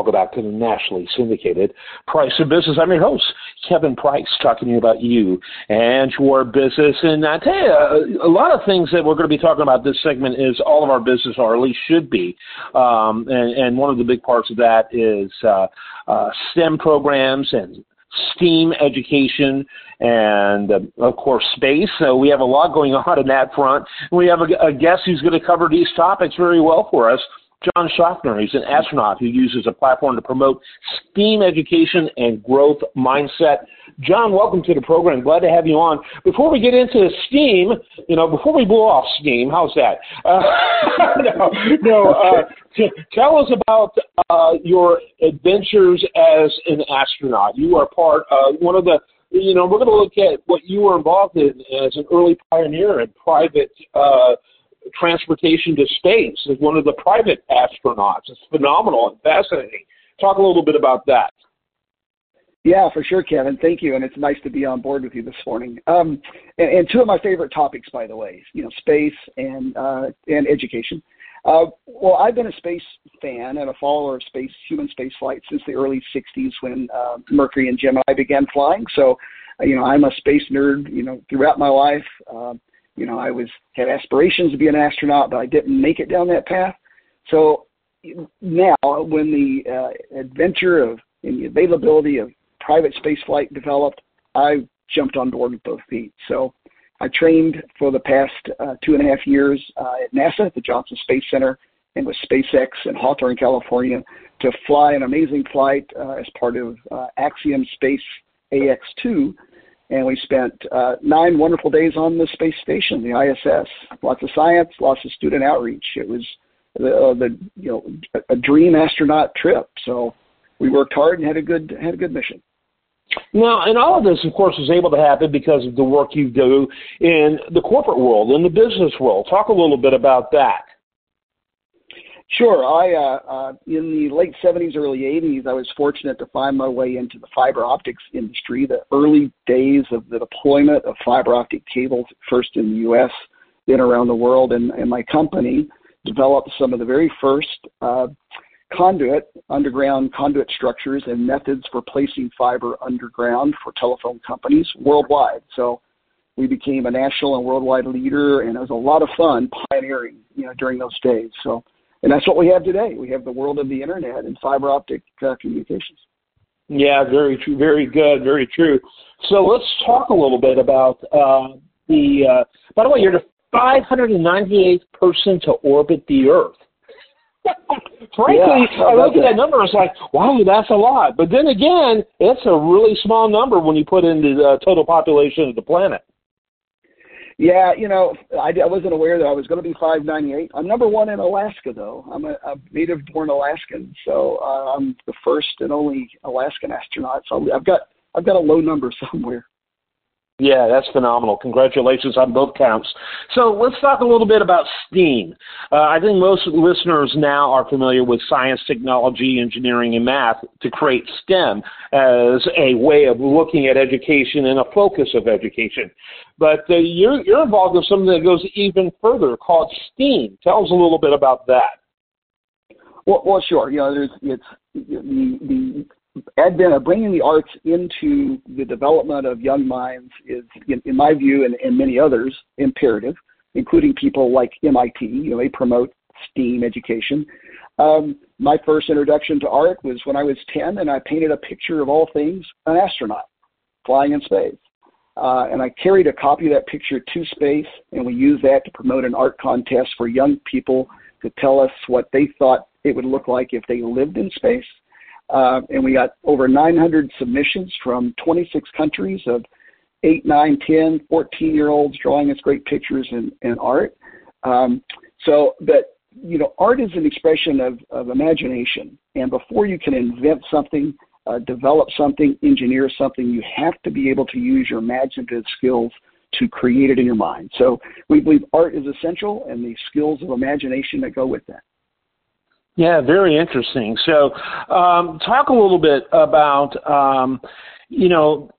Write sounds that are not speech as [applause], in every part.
Welcome back to the nationally syndicated Price of Business. I'm your host, Kevin Price, talking to you about you and your business. And I tell you, a, a lot of things that we're going to be talking about this segment is all of our business, or at least should be. Um, and, and, one of the big parts of that is uh, uh, STEM programs and STEAM education and, uh, of course, space. So we have a lot going on in that front. We have a, a guest who's going to cover these topics very well for us. John Shoffner. He's an astronaut who uses a platform to promote STEAM education and growth mindset. John, welcome to the program. Glad to have you on. Before we get into STEAM, you know, before we blow off steam, how's that? Uh, [laughs] no, no uh, t- tell us about uh, your adventures as an astronaut. You are part of one of the you know, we're going to look at what you were involved in as an early pioneer in private uh, transportation to space as one of the private astronauts. It's phenomenal and fascinating. Talk a little bit about that. Yeah, for sure, Kevin. Thank you, and it's nice to be on board with you this morning. Um, and, and, two of my favorite topics, by the way, you know, space and uh, and education. Uh, well, I've been a space fan and a follower of space, human space flight since the early '60s when uh, Mercury and Gemini began flying. So, you know, I'm a space nerd. You know, throughout my life, uh, you know, I was had aspirations to be an astronaut, but I didn't make it down that path. So now, when the uh, adventure of and the availability of private space flight developed, I jumped on board with both feet. So I trained for the past uh, two and a half years uh, at NASA at the Johnson Space Center and with SpaceX in Hawthorne, California, to fly an amazing flight uh, as part of uh, Axiom Space AX2, and we spent uh, nine wonderful days on the space station, the ISS. Lots of science, lots of student outreach. It was the, uh, the you know a dream astronaut trip. So we worked hard and had a good had a good mission. Now, and all of this, of course, was able to happen because of the work you do in the corporate world, in the business world. Talk a little bit about that. Sure. I uh, uh, in the late 70s, early 80s, I was fortunate to find my way into the fiber optics industry. The early days of the deployment of fiber optic cables, first in the U.S., then around the world, and, and my company developed some of the very first uh, conduit, underground conduit structures, and methods for placing fiber underground for telephone companies worldwide. So we became a national and worldwide leader, and it was a lot of fun pioneering, you know, during those days. So and that's what we have today. We have the world of the internet and fiber optic uh, communications. Yeah, very true. Very good. Very true. So let's talk a little bit about uh, the. Uh, by the way, you're the 598th person to orbit the Earth. [laughs] Frankly, yeah, I look at that number, and it's like, wow, that's a lot. But then again, it's a really small number when you put in the uh, total population of the planet. Yeah, you know, I, I wasn't aware that I was going to be 598. I'm number one in Alaska, though. I'm a, a native-born Alaskan, so uh, I'm the first and only Alaskan astronaut. So I've got I've got a low number [laughs] somewhere. Yeah, that's phenomenal. Congratulations on both counts. So let's talk a little bit about STEAM. Uh, I think most listeners now are familiar with science, technology, engineering, and math to create STEM as a way of looking at education and a focus of education. But uh, you're, you're involved in something that goes even further called STEAM. Tell us a little bit about that. Well, well, sure. You know, there's it's the the advent of bringing the arts into the development of young minds is, in, in my view, and, and many others, imperative, including people like MIT. You know, they promote STEAM education. Um, my first introduction to art was when I was 10, and I painted a picture of all things an astronaut flying in space. Uh, and I carried a copy of that picture to space, and we used that to promote an art contest for young people to tell us what they thought it would look like if they lived in space. Uh, and we got over 900 submissions from 26 countries of 8, 9, 10, 14 year olds drawing us great pictures and, and art. Um, so that, you know, art is an expression of, of imagination. And before you can invent something, uh, develop something, engineer something, you have to be able to use your imaginative skills to create it in your mind. So we believe art is essential and the skills of imagination that go with that. Yeah, very interesting. So, um, talk a little bit about, um, you know,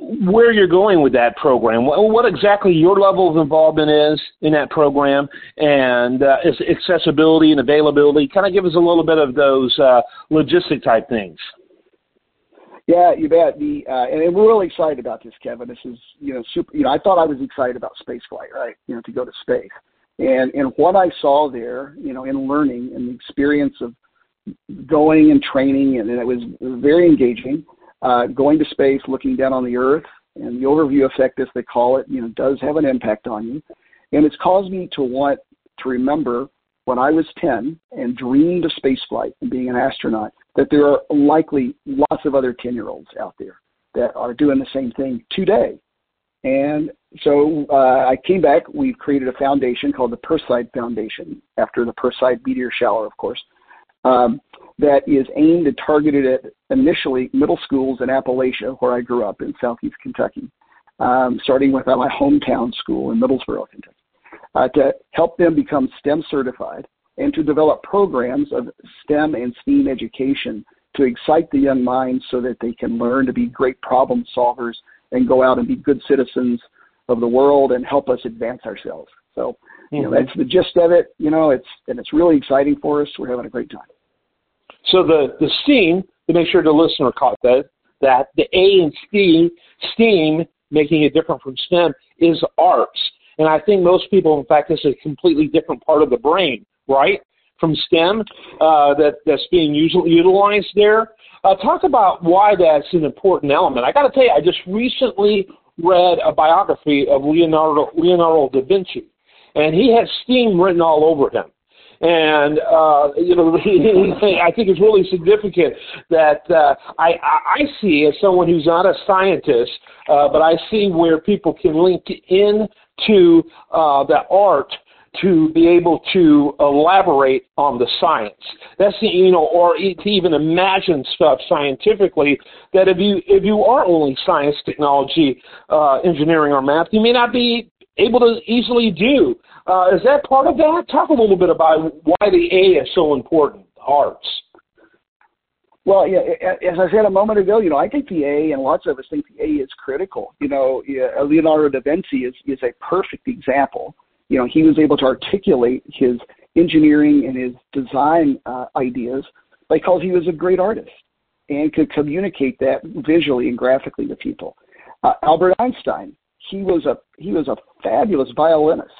where you're going with that program, what, exactly your level of involvement is in that program, and uh, accessibility and availability. Kind of give us a little bit of those uh, logistic type things. Yeah, you bet. The uh, and we're really excited about this, Kevin. This is you know super. You know, I thought I was excited about space flight, right? You know, to go to space, and and what I saw there, you know, in learning and the experience of going and training, and it was very engaging. Uh, going to space, looking down on the Earth, and the overview effect, as they call it, you know, does have an impact on you, and it's caused me to want to remember when I was 10 and dreamed of spaceflight and being an astronaut, that there are likely lots of other 10 year olds out there that are doing the same thing today. And so uh, I came back. We've created a foundation called the Perseid Foundation, after the Perseid meteor shower, of course, um, that is aimed and targeted at initially middle schools in Appalachia, where I grew up in southeast Kentucky, um, starting with my hometown school in Middlesboro, Kentucky, uh, to help them become STEM certified and to develop programs of STEM and STEAM education to excite the young minds so that they can learn to be great problem solvers and go out and be good citizens of the world and help us advance ourselves. So, you know, mm-hmm. that's the gist of it. You know, it's and it's really exciting for us. We're having a great time. So the the STEAM to make sure the listener caught that that the A in STEAM STEAM making it different from STEM is arts. And I think most people, in fact, this is a completely different part of the brain, right? From STEM uh, that that's being utilized there. Uh, talk about why that's an important element. I got to tell you, I just recently read a biography of Leonardo Leonardo da Vinci, and he has STEAM written all over him. And uh, you know, [laughs] I think it's really significant that uh, I, I see as someone who's not a scientist, uh, but I see where people can link in to uh, the art to be able to elaborate on the science. That's the, you know, or to even imagine stuff scientifically that if you if you are only science, technology, uh, engineering, or math, you may not be able to easily do. Uh, is that part of that? Talk a little bit about why the A is so important, arts. Well, yeah, as I said a moment ago, you know, I think the A, and lots of us think the A is critical. You know, Leonardo da Vinci is is a perfect example. You know, he was able to articulate his engineering and his design uh, ideas because he was a great artist and could communicate that visually and graphically to people. Uh, Albert Einstein, he was a he was a fabulous violinist.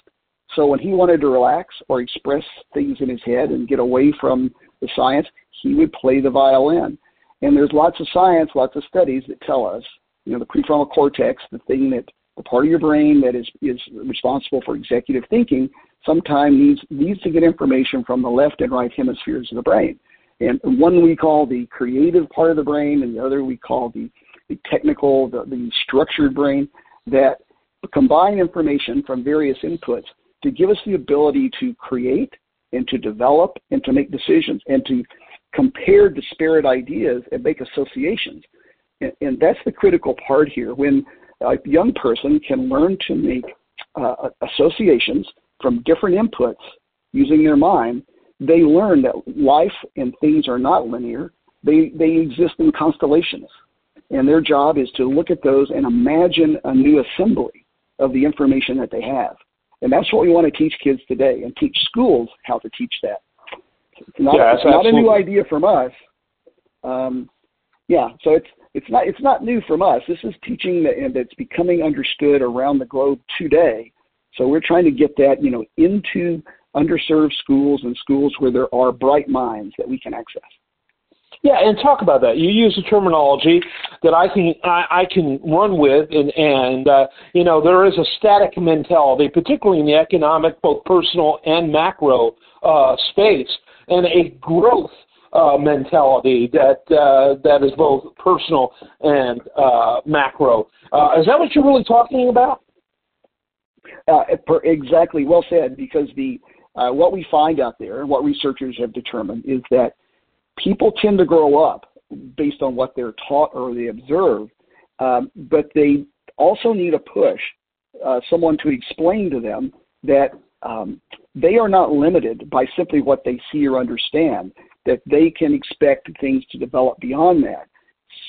So when he wanted to relax or express things in his head and get away from the science, he would play the violin. And there's lots of science, lots of studies that tell us, you know, the prefrontal cortex, the thing that the part of your brain that is is responsible for executive thinking, sometimes needs needs to get information from the left and right hemispheres of the brain. And one we call the creative part of the brain, and the other we call the, the technical, the, the structured brain, that combine information from various inputs to give us the ability to create and to develop and to make decisions and to compare disparate ideas and make associations. And, and that's the critical part here. When a young person can learn to make uh, associations from different inputs using their mind, they learn that life and things are not linear. They, they exist in constellations. And their job is to look at those and imagine a new assembly of the information that they have. And that's what we want to teach kids today and teach schools how to teach that. It's not, yeah, it's not a new idea from us. Um, yeah, so it's it's not it's not new from us. This is teaching that that's becoming understood around the globe today. So we're trying to get that you know into underserved schools and schools where there are bright minds that we can access. Yeah, and talk about that. You use a terminology that I can I, I can run with, and and uh, you know there is a static mentality, particularly in the economic, both personal and macro uh, space, and a growth uh, mentality that uh, that is both personal and uh, macro. Uh, is that what you're really talking about? Uh, exactly, well said. Because the uh, what we find out there, and what researchers have determined, is that people tend to grow up based on what they're taught or they observe, um, but they also need a push, someone to explain to them that um, they are not limited by simply what they see or understand, that they can expect things to develop beyond that.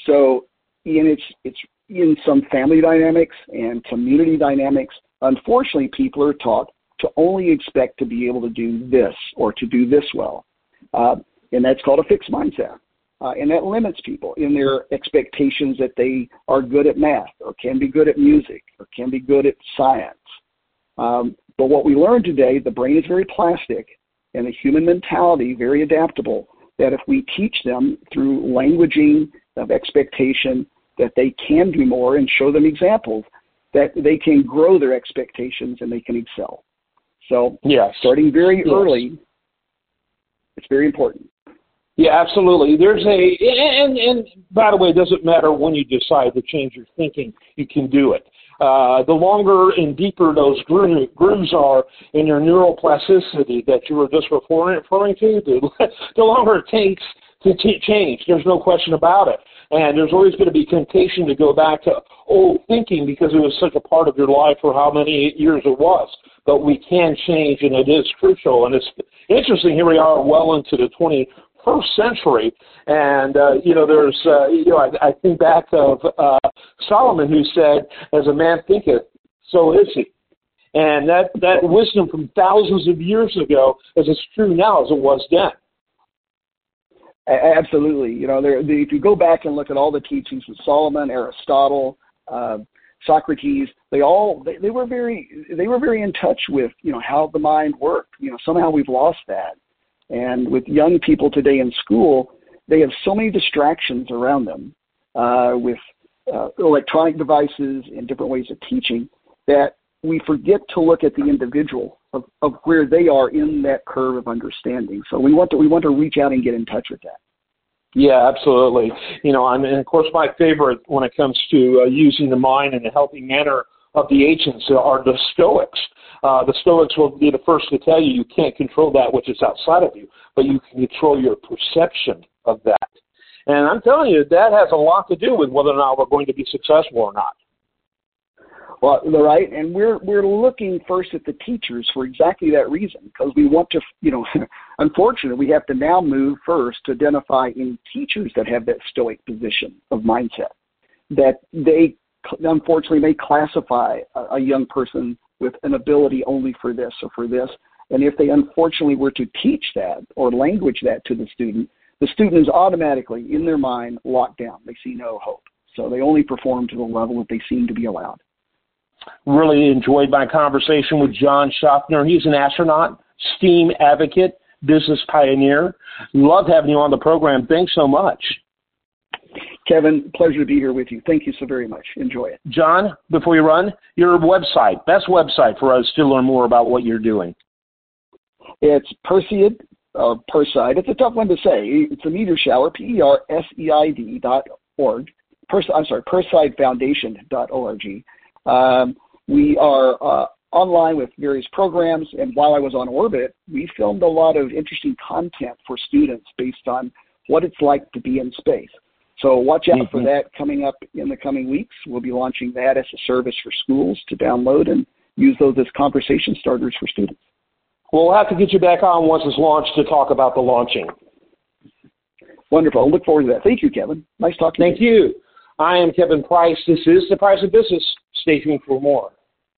So, and it's it's in some family dynamics and community dynamics, unfortunately, people are taught to only expect to be able to do this or to do this well. Uh, and that's called a fixed mindset. Uh, and that limits people in their expectations that they are good at math or can be good at music or can be good at science. Um, but what we learned today, the brain is very plastic and the human mentality very adaptable, that if we teach them through languaging of expectation that they can do more and show them examples, that they can grow their expectations and they can excel. So yes. starting very yes. early, it's very important. Yeah, absolutely. There's a and and by the way, it doesn't matter when you decide to change your thinking, you can do it. Uh, the longer and deeper those grooves are in your neuroplasticity that you were just referring to, the, [laughs] the longer it takes to t- change. There's no question about it. And there's always going to be temptation to go back to old thinking because it was such a part of your life for how many years it was. But we can change, and it is crucial. And it's interesting. Here we are, well into the 21st century, and uh, you know, there's, uh, you know, I, I think back of uh, Solomon who said, "As a man thinketh, so is he." And that that wisdom from thousands of years ago is as true now as it was then. Absolutely. You know, there, the, if you go back and look at all the teachings of Solomon, Aristotle, uh, Socrates, they all they, they were very they were very in touch with you know how the mind worked. You know, somehow we've lost that. And with young people today in school, they have so many distractions around them uh, with uh, electronic devices and different ways of teaching that we forget to look at the individual of, of where they are in that curve of understanding. So we want to we want to reach out and get in touch with that. Yeah, absolutely. You know, I mean, of course, my favorite when it comes to uh, using the mind in a healthy manner of the ancients are the Stoics. Uh, the Stoics will be the first to tell you you can't control that which is outside of you, but you can control your perception of that. And I'm telling you, that has a lot to do with whether or not we're going to be successful or not. Well, right, and we're we're looking first at the teachers for exactly that reason because we want to, you know, [laughs] unfortunately, we have to now move first to identify any teachers that have that stoic position of mindset that they unfortunately may classify a, a young person with an ability only for this or for this, and if they unfortunately were to teach that or language that to the student, the student is automatically in their mind locked down. They see no hope, so they only perform to the level that they seem to be allowed. Really enjoyed my conversation with John Shoffner. He's an astronaut, STEAM advocate, business pioneer. Love having you on the program. Thanks so much. Kevin, pleasure to be here with you. Thank you so very much. Enjoy it. John, before you run, your website, best website for us to learn more about what you're doing. It's Perseid, uh, Perseid. It's a tough one to say. It's a meteor shower, P E R S E I D dot org. Pers- I'm sorry, PerseidFoundation dot org. Um, we are uh, online with various programs, and while I was on orbit, we filmed a lot of interesting content for students based on what it's like to be in space. So watch out mm-hmm. for that coming up in the coming weeks. We'll be launching that as a service for schools to download and use those as conversation starters for students. We'll have to get you back on once it's launched to talk about the launching. Wonderful. I look forward to that. Thank you, Kevin. Nice talking Thank to you. you. I am Kevin Price. This is The Price of Business. Stay tuned for more.